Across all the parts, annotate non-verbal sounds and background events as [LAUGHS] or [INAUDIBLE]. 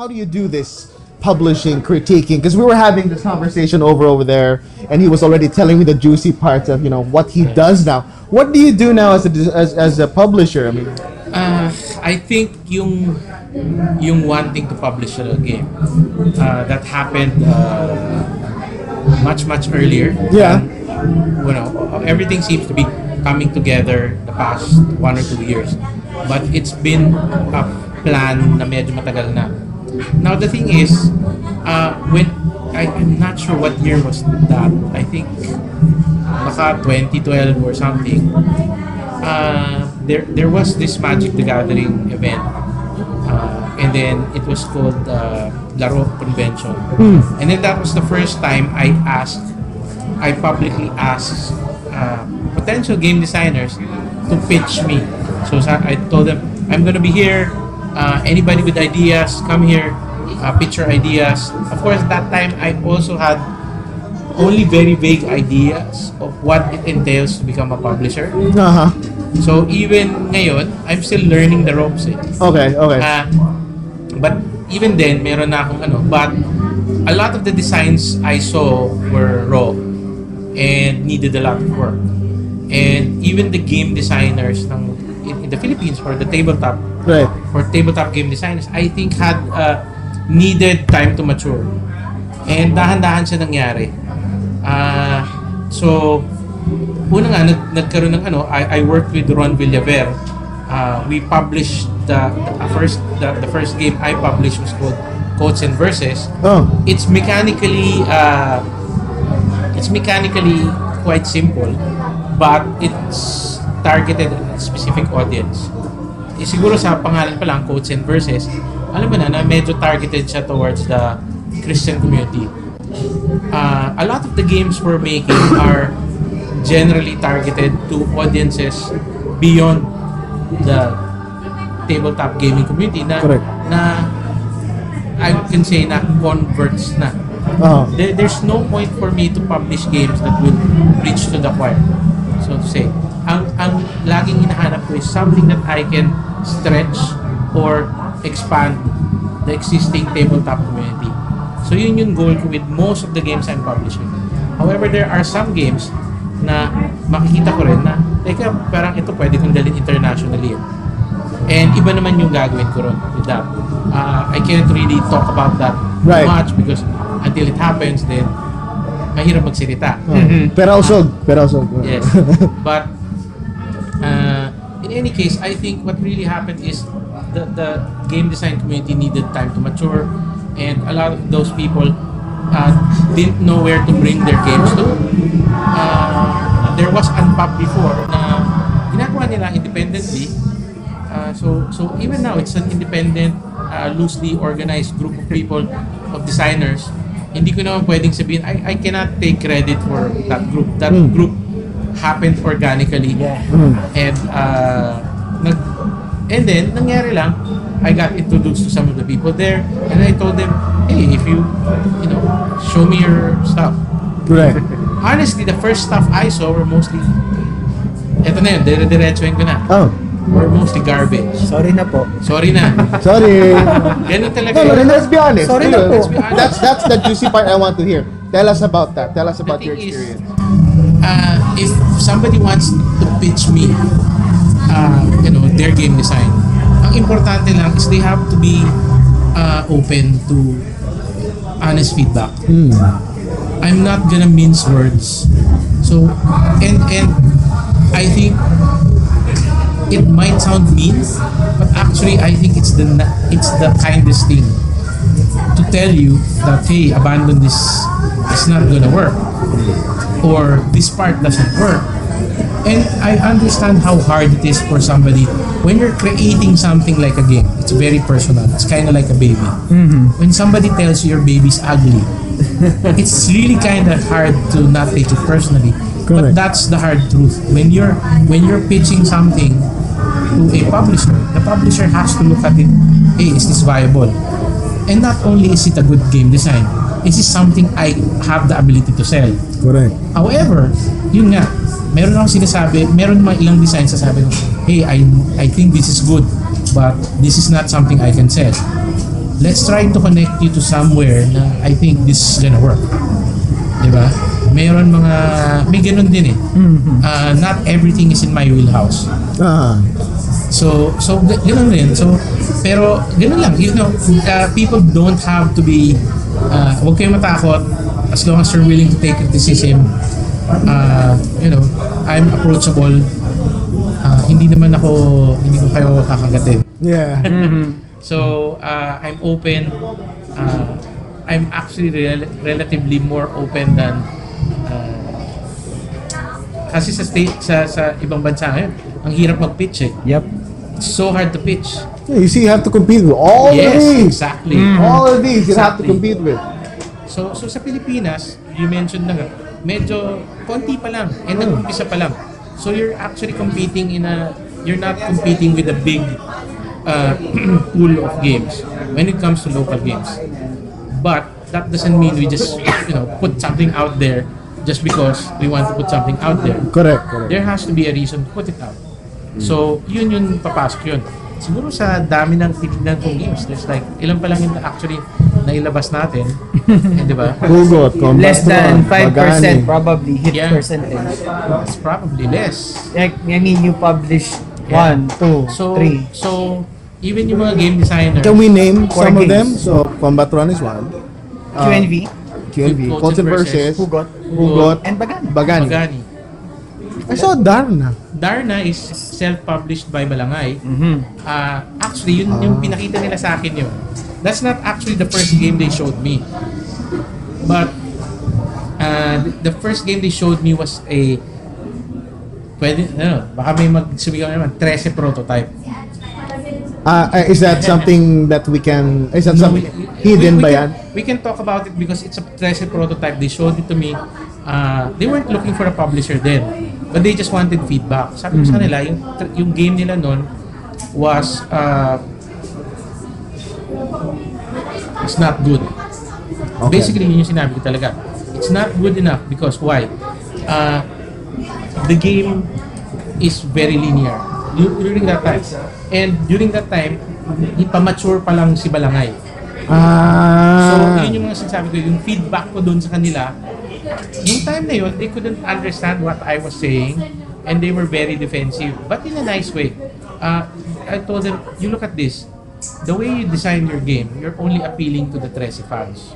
how do you do this publishing, critiquing? Because we were having this conversation over over there, and he was already telling me the juicy parts of you know what he does now. What do you do now as a as, as a publisher? I mean, Uh, I think yung yung wanting to publish a game uh, that happened uh, much much earlier. Yeah. you know, everything seems to be coming together the past one or two years. But it's been a plan na medyo matagal na. Now the thing is, uh, when I, I'm not sure what year was that. I think baka 2012 or something. Uh, there there was this Magic the Gathering event. Uh, and then it was called uh, Laro Convention. And then that was the first time I asked, I publicly asked uh, potential game designers to pitch me. So I told them, I'm gonna be here. Uh, anybody with ideas, come here. Uh, pitch your ideas. Of course, that time I also had only very vague ideas of what it entails to become a publisher. uh huh. So even ngayon, I'm still learning the ropes. Eh. Okay, okay. Ah, but even then, meron na akong ano. But a lot of the designs I saw were raw and needed a lot of work. And even the game designers ng, in, in the Philippines for the tabletop right. for tabletop game designers, I think had uh, needed time to mature. And dahan-dahan siya nangyari. Ah, so, una nga, nag, nagkaroon ng ano, I, I worked with Ron Villaver. Uh, we published the, the first the, the first game I published was called Codes and Verses. Oh. It's mechanically uh, it's mechanically quite simple, but it's targeted at specific audience. Eh, siguro sa pangalan pa lang, Quotes and Verses, alam mo na na medyo targeted siya towards the Christian community. Uh, a lot of the games we're making are generally targeted to audiences beyond the tabletop gaming community na Correct. na I can say na converts na. Oh. There, there's no point for me to publish games that will reach to the choir. So to say, ang laging hinahanap ko is something that I can stretch or expand the existing tabletop community. So yun yung goal ko with most of the games I'm publishing. However, there are some games na makikita ko rin na, teka, parang ito pwede kong dalhin internationally. eh. And iba naman yung gagawin ko ron with that. Uh, I can't really talk about that Right. much because until it happens, then mahirap magsalita. Oh. [LAUGHS] Pero also, pero also. Yes. [LAUGHS] But uh, in any case, I think what really happened is the, the game design community needed time to mature and a lot of those people uh, didn't know where to bring their games to. Uh, there was Unpop before na ginagawa nila independently. Uh, so so even now, it's an independent, uh, loosely organized group of people, of designers. Hindi ko naman pwedeng sabihin, I, I cannot take credit for that group. That Mm. group happened organically. Mm. And uh, nag and then nangyari lang I got introduced to some of the people there and I told them, "Hey, if you you know, show me your stuff." Right. [LAUGHS] Honestly, the first stuff I saw were mostly Eto na yun, dire-diretsuhin ko na. Oh. Were mostly garbage. Sorry na po. Sorry na. [LAUGHS] Sorry. Ganun talaga. No, no, let's be honest. Sorry na po. let's be honest. That's that's the juicy part I want to hear. Tell us about that. Tell us about your thing is- experience. Uh, if somebody wants to pitch me, uh, you know, their game design, ang importante lang is they have to be uh, open to honest feedback. I'm not gonna mince words. So, and and I think it might sound mean, but actually I think it's the it's the kindest thing to tell you that hey, abandon this. It's not gonna work or this part doesn't work. And I understand how hard it is for somebody when you're creating something like a game. It's very personal. It's kind of like a baby. Mm-hmm. When somebody tells you your baby's ugly, [LAUGHS] it's really kind of hard to not take it personally. Correct. But that's the hard truth. When you're when you're pitching something to a publisher, the publisher has to look at it. Hey, is this viable? And not only is it a good game design, is this something I have the ability to sell? Correct. However, yun nga, meron akong sinasabi, meron mga ilang design sasabi ko, hey, I, I think this is good, but this is not something I can sell. let's try to connect you to somewhere na I think this is gonna work. Di ba? Mayroon mga, may ganun din eh. Ah, not everything is in my wheelhouse. Ah. So, so ganun rin. So, pero ganun lang, you know, uh, people don't have to be, uh, huwag kayong matakot as long as you're willing to take criticism. Uh, you know, I'm approachable. Uh, hindi naman ako, hindi ko kayo kakagatin. Yeah. So, uh, I'm open. Uh, I'm actually rel- relatively more open than uh, kasi sa state sa sa ibang bansa ngayon, ang hirap mag-pitch eh. Yep. It's so hard to pitch. Yeah, You see, you have to compete with all of yes, these. exactly. All of these you have to compete with. So so sa Pilipinas, you mentioned na nga, medyo konti pa lang, eh nag-umpisa pa lang. So you're actually competing in a you're not competing with a big uh, [CLEARS THROAT] pool of games when it comes to local games. But that doesn't mean we just you know put something out there just because we want to put something out there. Correct, correct. There has to be a reason to put it out. So, yun yun papasok yun. Siguro sa dami ng tinignan kong games, there's like, ilan pa lang yung actually nailabas natin. [LAUGHS] eh, di ba? Hugot, combat Less than Tron, 5% Pagani. probably hit Yeah. percentage. It's probably less. Like, I mean, you publish Yeah. one, two, So, three. so even yung mga game designers, Can we name Four some of games. them? So, Combatron is one. Uh, QNV, QNV. And and versus. Hugot, Hugot. and Bagani. Bagani. Magani. I saw Darna. Darna is self-published by Balangay. Mm-hmm. Ah, actually, yun yung pinakita nila sa akin yun. That's not actually the first game they showed me. But uh, the first game they showed me was a pwede, ano, baka may magsumigaw naman, 13 prototype. Uh, uh, is that [LAUGHS] something that we can, is that No, something we- hidden we, we ba can? We can talk about it because it's a 13 prototype. They showed it to me. Uh, they weren't looking for a publisher then. But they just wanted feedback. Sabi ko sa Mm-hmm. nila, yung, yung game nila nun was uh, it's not good. Okay. Basically, yun yung sinabi ko talaga. It's not good enough because why? Uh, the game is very linear during that time. And during that time, ipamature pa lang si Balangay. So, Ah. yun yung mga sinasabi ko, yung feedback ko doon sa kanila, yung time na yun, they couldn't understand what I was saying and they were very defensive, but in a nice way. Uh, I told them, you look at this, the way you design your game, you're only appealing to the Trece fans.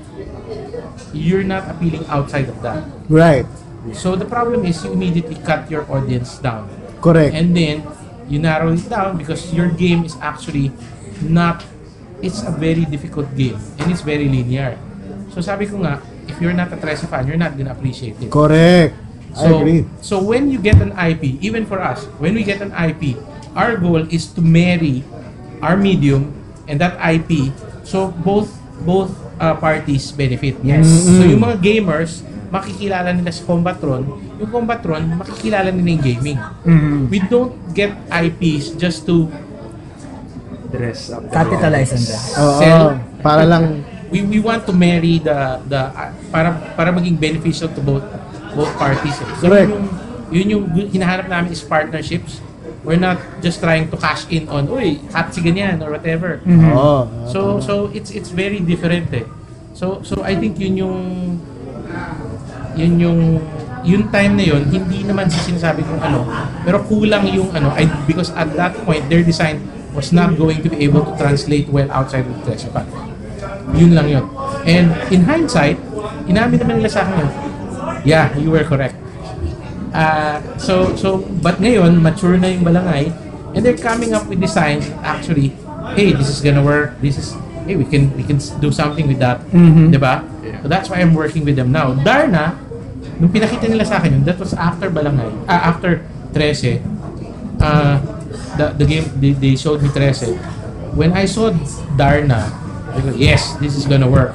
You're not appealing outside of that. Right. So the problem is you immediately cut your audience down. Correct. And then you narrow it down because your game is actually not it's a very difficult game and it's very linear. So sabi ko nga, if you're not a Trece fan, you're not gonna appreciate it. Correct. I So, agree. so when you get an IP, even for us, when we get an IP, our goal is to marry our medium and that IP so both both uh, parties benefit. Yes. So yung mga gamers, makikilala nila sa Combatron, yung Combatron, makikilala nila yung gaming. Mm-hmm. We don't get IPs just to dress up. Capitalize on that. Oo. sell. Para lang, we we want to marry the the uh, para para maging beneficial to both both parties. eh. So Correct. yun yung yun yung hinahanap namin is partnerships. We're not just trying to cash in on, uy, hot si ganyan or whatever. Oo. So so it's it's very different eh. So so I think yun yung yun yung yung time na yun, hindi naman sa sinasabi kong ano, pero kulang yung ano, I, because at that point, their design was not going to be able to translate well outside of the Treasury Yun lang yun. And in hindsight, inamin naman nila sa akin yun, yeah, you were correct. Uh, so, so, but ngayon, mature na yung balangay, and they're coming up with designs actually, hey, this is gonna work, this is, hey, we can, we can do something with that. Diba? So that's why I'm working with them now. Darna, nung pinakita nila sa akin yun, that was after balangay, ah, after 13, uh, the, the game, they, they showed me 13. When I saw Darna, I go, yes, this is gonna work.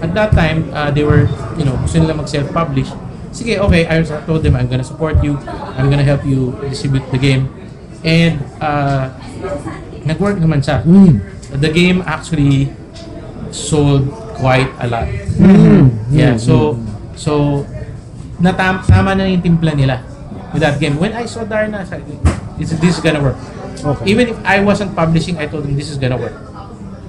At that time, uh, they were, you know, gusto nila mag-self-publish. Sige, okay, I told them I'm gonna support you. I'm gonna help you distribute the game. And, uh, nag-work naman siya. The game actually sold quite a lot. Yeah, so, so, natam tama na yung timpla nila with that game. When I saw Darna, this, this is gonna work. Okay. Even if I wasn't publishing, I told them this is gonna work.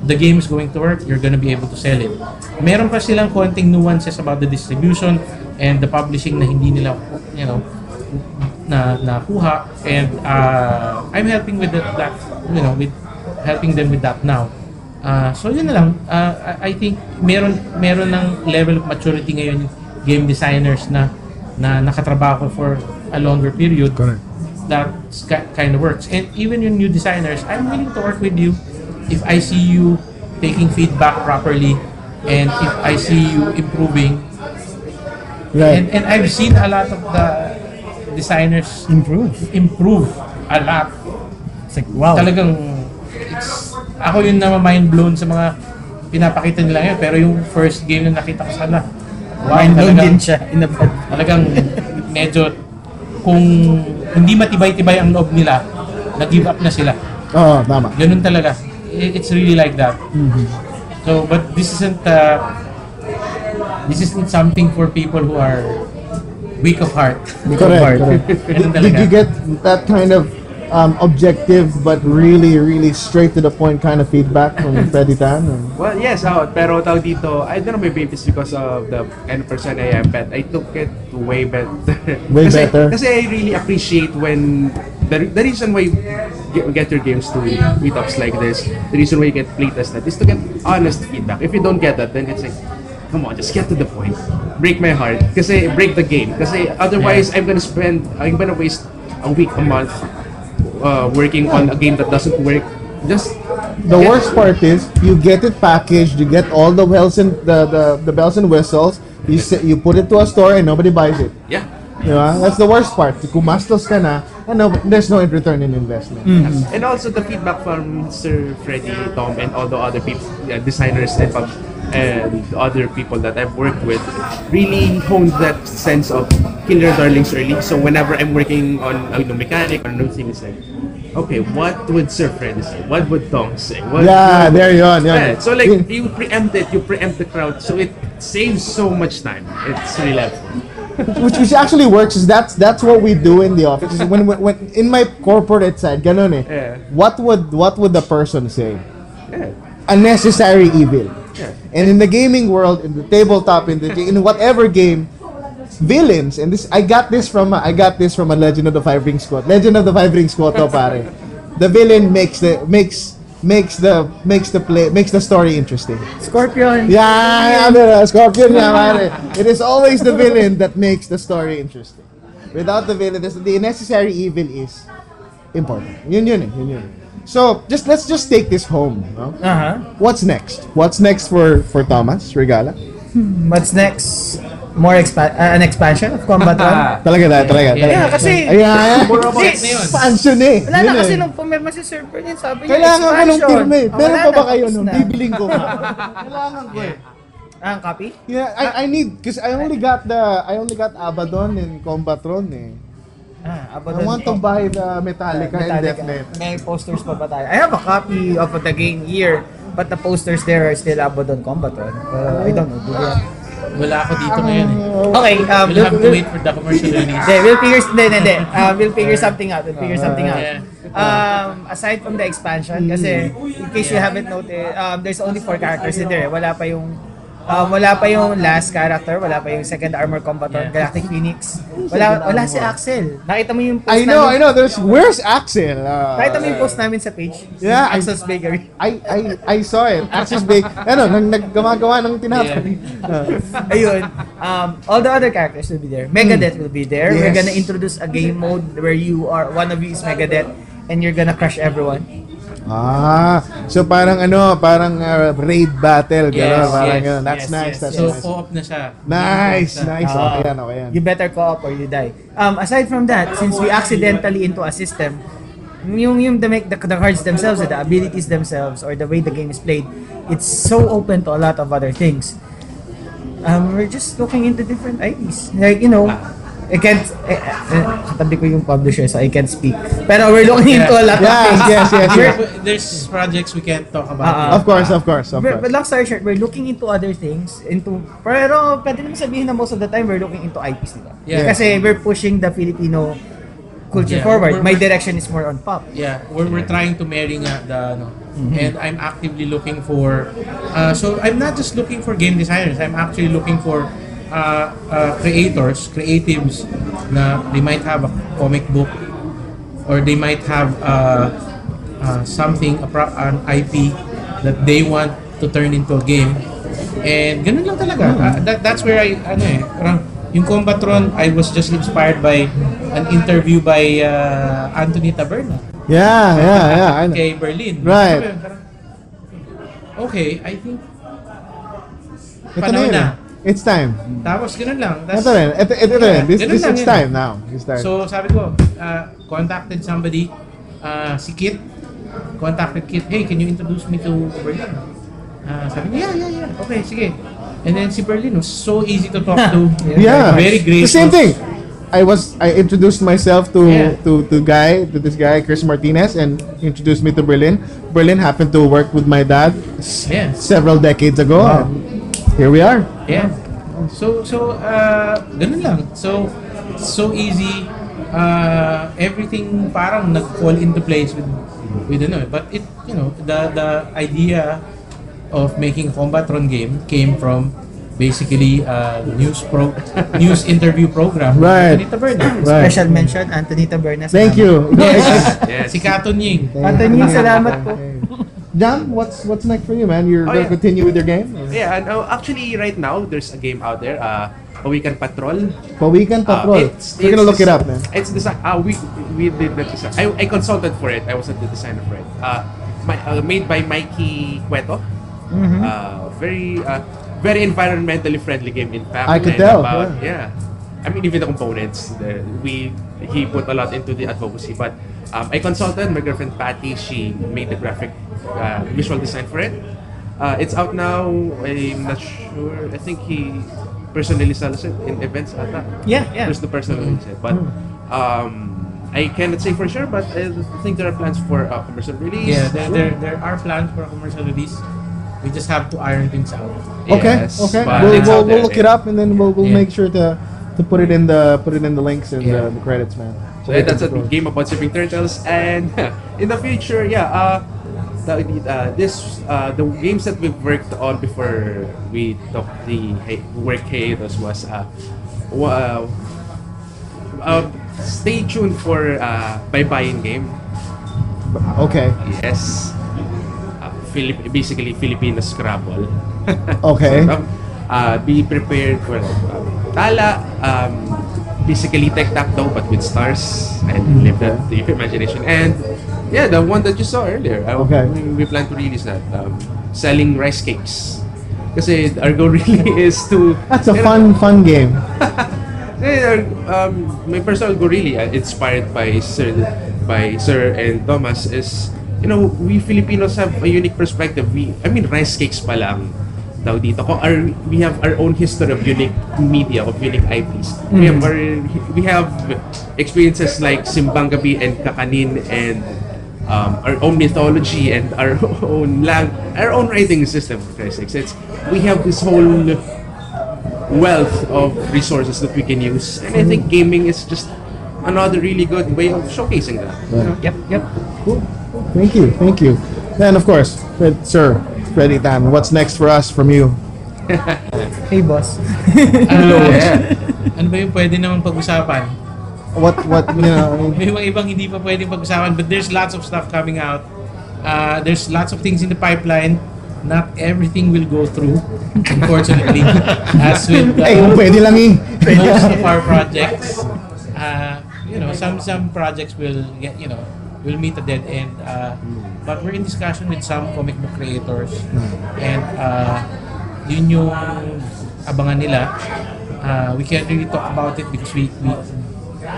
the game is going to work, you're gonna be able to sell it. Meron pa silang konting nuances about the distribution and the publishing na hindi nila, you know, na nakuha and uh, I'm helping with that, that you know with helping them with that now uh, so yun na lang uh, I, I think meron meron ng level of maturity ngayon yung game designers na na nakatrabaho for a longer period Correct. that kind of works and even yung new designers I'm willing to work with you if I see you taking feedback properly and if I see you improving Right. and, and I've seen a lot of the designers Improve. improve a lot. It's like, wow. Talagang, it's, ako yung na mind blown sa mga pinapakita nila ngayon. Pero yung first game na nakita ko sa kanila, Mind blown din siya in a bad. talagang medyo, kung hindi matibay-tibay ang loob nila, nag-give up na sila. Oo, tama. Ganun talaga. It's really like that. So, but this isn't, uh, this isn't something for people who are weak of heart. Correct. Hard. correct. Ganun Did talaga. you get that kind of um, objective but really, really straight to the point kind of feedback from [LAUGHS] Freddy Tan? Or? Well, yes, oh, pero tawag dito, I don't know maybe it's because of the kind of person I am, but I took it way better. Way [LAUGHS] kasi, better. Kasi I really appreciate when, the, the reason why you get, get your games to meetups like this, the reason why you get playtested is to get honest feedback. If you don't get that, then it's like, come on, just get to the point. Break my heart. Kasi i break the game. Kasi otherwise, I'm gonna spend, I'm gonna waste a week, a month uh, working on a game that doesn't work. Just The get- worst part is you get it packaged, you get all the bells and the, the, the bells and whistles. You say, you put it to a store and nobody buys it. Yeah. Diba? That's the worst part. Kumastos ka na and no, there's no return in investment. And also the feedback from Sir Freddy, Tom, and all the other people, yeah, designers and pub- and other people that I've worked with, really honed that sense of your darlings early. So whenever I'm working on a new mechanic or a new thing, it's like, okay, what would Sir Freddy say? What would Tom say? What Yeah, there yun, yun. Yeah, so like you preempt it, you preempt the crowd, so it saves so much time. It's really helpful. [LAUGHS] which which actually works is that's that's what we do in the office. When, when when in my corporate side, ganun eh. Yeah. What would what would the person say? Yeah. Unnecessary evil. Yeah. And in the gaming world, in the tabletop, in the in whatever game, villains and this I got this from I got this from a Legend of the Five Rings quote. Legend of the Five Rings quote, to pare. The villain makes the makes makes the makes the play makes the story interesting. Scorpion. Yeah, yeah, Scorpion nga, pare. It is always the villain that makes the story interesting. Without the villain, the necessary evil is important. Yun yun eh, yun yun. So, just let's just take this home. No? Uh-huh. What's next? What's next for for Thomas Regala? What's next? More expa- uh, an expansion of Combat Run? [LAUGHS] Talaga talaga, talaga. Yeah, talaga. yeah, kasi Ayan. More about Kasi- Expansion eh. Wala Yun na kasi eh. nung pumirma si Sir Bernard, sabi niya Kailangan ko nung expansion. pirma eh. Oh, Meron wala pa ba na, kayo tapos nung na. bibiling ko? [LAUGHS] Kailangan ko eh. Ah, ang copy? Yeah, I, I need, because I only got the, I only got Abaddon and Combatron eh. Ah, I Abaddon. want to buy the Metallica, and Deathnet. May posters pa ba tayo? I have a copy of the game here, but the posters there are still Abaddon Combat Run. Uh, I don't know. Do they have- Wala ako dito ngayon eh. Okay, um, We'll have to wait for the commercial [LAUGHS] release. Hindi, we'll figure, hindi, hindi, hindi. Uh, we'll figure something out. We'll figure something out. Yeah. Um, aside from the expansion, kasi in case you haven't noticed, um, there's only four characters in there. Wala pa yung um, wala pa yung last character, wala pa yung second armor combatant, Yeah. Galactic Phoenix. Wala wala si Axel. Nakita mo yung post I know, I namin? know. There's, where's Axel? Uh, Nakita mo yung post namin sa page? Yeah, I- Axel's Bakery. I, I, I saw it. Axel's Bake, ano, nag, naggagawa ng tinapay. Ayun. Um, all the other characters will be there. Megadeth will be there. We're Yes. gonna introduce a game mode where you are one of you is Megadeth and you're gonna crush everyone. Ah, so parang ano, parang uh, raid battle, gano'n, Yes, parang yes, gano'n. That's yes, nice, yes, that's So, nice. co-op na siya. Nice, nice. Ah. Okay yan, okay yan. You better co-op or you die. Um, aside from that, since we accidentally into a system, yung yung the, make, the, the cards themselves, the abilities themselves, or the way the game is played, it's so open to a lot of other things. Um, we're just looking into different IDs. Like, you know, I can't, eh, eh, katabi ko yung publisher so I can't speak. Pero we're looking into a lot of Yes, things. yes, yes, yes. There's projects we can't talk about. Ah, Of course, of course, of But, but course. long story short, we're looking into other things, into pero pwede naman sabihin na most of the time we're looking into IPs nila. Yeah. Kasi we're pushing the Filipino culture Yeah, forward. we're- My we're- direction is more on pop. Yeah, we're, we're trying to marry nga the ano. And I'm actively looking for uh, so I'm not just looking for game designers. I'm actually looking for uh, uh, creators, creatives na they might have a comic book or they might have uh, uh, something a pro- an IP that they want to turn into a game. And ganun lang talaga. Uh, that, that's where I ano eh, parang yung Combatron, I was just inspired by an interview by uh, Anthony Taberna Yeah, yeah, yeah. I know. kay Berlin. Right. Okay, I think Ito na panahon yun. na. It's time. Tapos ganun lang. Tas, Ito rin. Ito, ito rin. Yeah, This, ganun this lang it's yun. time now. It's time. So sabi ko, uh, contacted somebody, uh, si Kit, contacted Kit, hey, can you introduce me to Berlin? Uh, sabi niya, yeah, yeah, yeah. Okay, sige. And then si Berlin was so easy to talk to. [LAUGHS] yeah. Very The gracious. same thing. I was I introduced myself to Yeah. to to guy to this guy Chris Martinez and introduced me to Berlin. Berlin happened to work with my dad Yeah. several decades ago. Wow. Here we are. Yeah. So so uh ganun lang. So so easy uh everything parang nag-fall into place with with ano eh. but it you know the the idea of making a Combatron game came from basically uh news pro news [LAUGHS] interview program Right. Anita Berna. Right. Special mention, Anthony Taberna. Thank you. Yes. Yes. Si Katon Ying. Anthony, salamat po. Jam, what's what's next for you, man? You're Oh, gonna yeah. continue with your game? Yeah, and uh, actually right now there's a game out there, uh, weekend patrol. Pawikan Uh, Patrol. it's- We're gonna it's look it up, man. It's design. Uh, we we did the design. I, I consulted for it. I wasn't the designer for it. Uh, my, uh, made by Mikey Cueto. Mm-hmm. Uh, very uh, very environmentally friendly game. In fact, I could tell, About, yeah. I mean, even the components, the, we he put a lot into the advocacy. But um, I consulted my girlfriend Patty. She made the graphic uh, visual design for it. Uh, it's out now. I'm not sure. I think he personally sells it in events. Ata. Yeah, yeah. There's the personal release. But um, I cannot say for sure, but I think there are plans for a commercial release. Yeah, there, there there are plans for a commercial release. We just have to iron things out. Okay, Yes, okay. We'll, we'll, out we'll look it up and then we'll, we'll Yeah. make sure to to put it in the put it in the links and Yeah. the, the credits, man. So yeah, that's a game about shipping turtles, and [LAUGHS] in the future, yeah, uh, the, uh, this uh, the games that we've worked on before we took the work hiatus was uh, wa- uh, stay tuned for uh, Bye Bye game. Okay, Yes. Uh, Philip, basically Filipino Scrabble. [LAUGHS] okay. So, uh, be prepared for uh, Tala, um, basically tic-tac-toe but with stars and live that to your imagination. And yeah, the one that you saw earlier, uh, Okay. we, plan to release that. Um, selling rice cakes. Kasi our goal [LAUGHS] really is to... That's a fun fun game. [LAUGHS] Yeah, um, my personal goal really, uh, inspired by Sir, by Sir and Thomas, is you know we Filipinos have a unique perspective. We, I mean, rice cakes pa lang daw dito. Kung our, we have our own history of unique media, of unique IPs. We have our, we have experiences like Simbang Gabi and Kakanin and um, our own mythology and our [LAUGHS] own lang, our own writing system. For Christ's sakes. It's we have this whole wealth of resources that we can use. And I think gaming is just another really good way of showcasing that. know? Yep, yep. Cool. Thank you, thank you. Then of course, Fred, Sir Freddy Tan, what's next for us from you? [LAUGHS] Hey, boss. [LAUGHS] Ano, ano ba yung pwede namang pag-usapan? What what you know? May mga ibang hindi pa pwedeng pag-usapan but there's lots of stuff coming out. Uh, there's lots of things in the pipeline. Not everything will go through, unfortunately. [LAUGHS] As with uh, Ay, pwede lang eh. most of our projects, uh, you know, some some projects will get, you know, will meet a dead end. Uh, but we're in discussion with some comic book creators, and uh, yun yung abangan nila. Uh, we can't really talk about it because we, we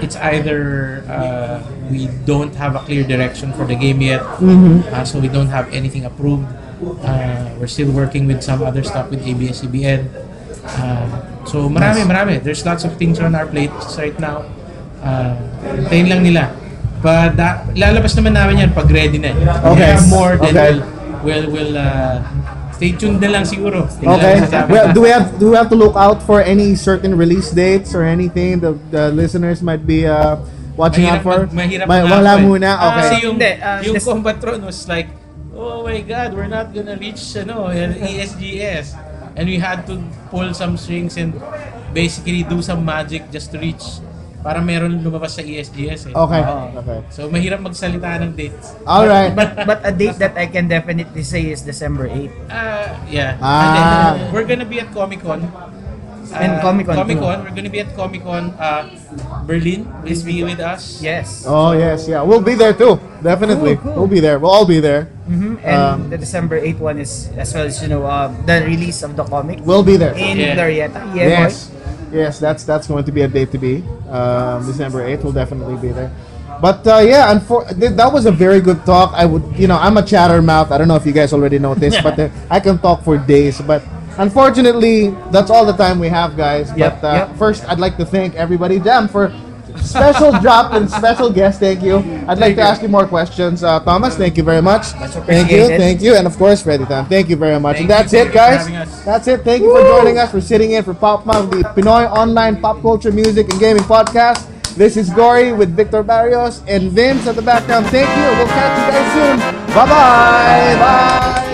it's either uh, we don't have a clear direction for the game yet, uh, so we don't have anything approved. Uh, we're still working with some other stuff with ABS-CBN. Uh, so marami, marami. There's lots of things on our plates right now. Uh, hintayin lang nila. But da- lalabas naman namin yan pag ready na. eh. We Okay. have more, then Okay. we'll, we'll, we'll uh, stay tuned na lang siguro. Tingnan Okay. lang. Well, do we have do we have to look out for any certain release dates or anything the the listeners might be uh watching out Mahirap for? mag- mahirap Ma- wala ako eh. muna, okay. Kasi yung, Hindi, ah, yung this- Combatron was like, oh my God, we're not gonna reach ano, ESGS. And we had to pull some strings and basically do some magic just to reach para meron lumabas sa ESGS eh. Okay. Oo. Okay. So mahirap magsalita ng dates. All right. But but a date that I can definitely say is December 8. Uh, yeah. Ah. And then, we're gonna be at Comic Con. And Comic-Con Comic too. Con. We're gonna be at Comic Con. Uh, Berlin will be with us. Yes. Oh yes, yeah. We'll be there too. Definitely. Cool, cool. We'll be there. We'll all be there. Mhm. And Um, the December 8 one is as well as you know uh, the release of the comic We'll be there. in Yeah. Glorieta. Yeah, yes. Yes, that's that's going to be a date to be. Um, December 8th will definitely be there. But uh, yeah, unfor- th- that was a very good talk. I would, you know, I'm a chattermouth. I don't know if you guys already know this, but uh, I can talk for days. But unfortunately, that's all the time we have, guys. Yep, but uh, yep. first, I'd like to thank everybody, Jam, for special drop and special guest. Thank you. I'd like to ask you more questions, uh, Thomas. Thank you very much. Much Thank you, thank you, and of course, Freddy Tan. Thank you very much. and that's you, it, thank you for guys. That's it. Thank you for joining us, for sitting in for Pop Mouth, the Pinoy online pop culture, music, and gaming podcast. This is Gory with Victor Barrios and Vince at the background. Thank you. We'll catch you guys soon. Bye-bye. Bye.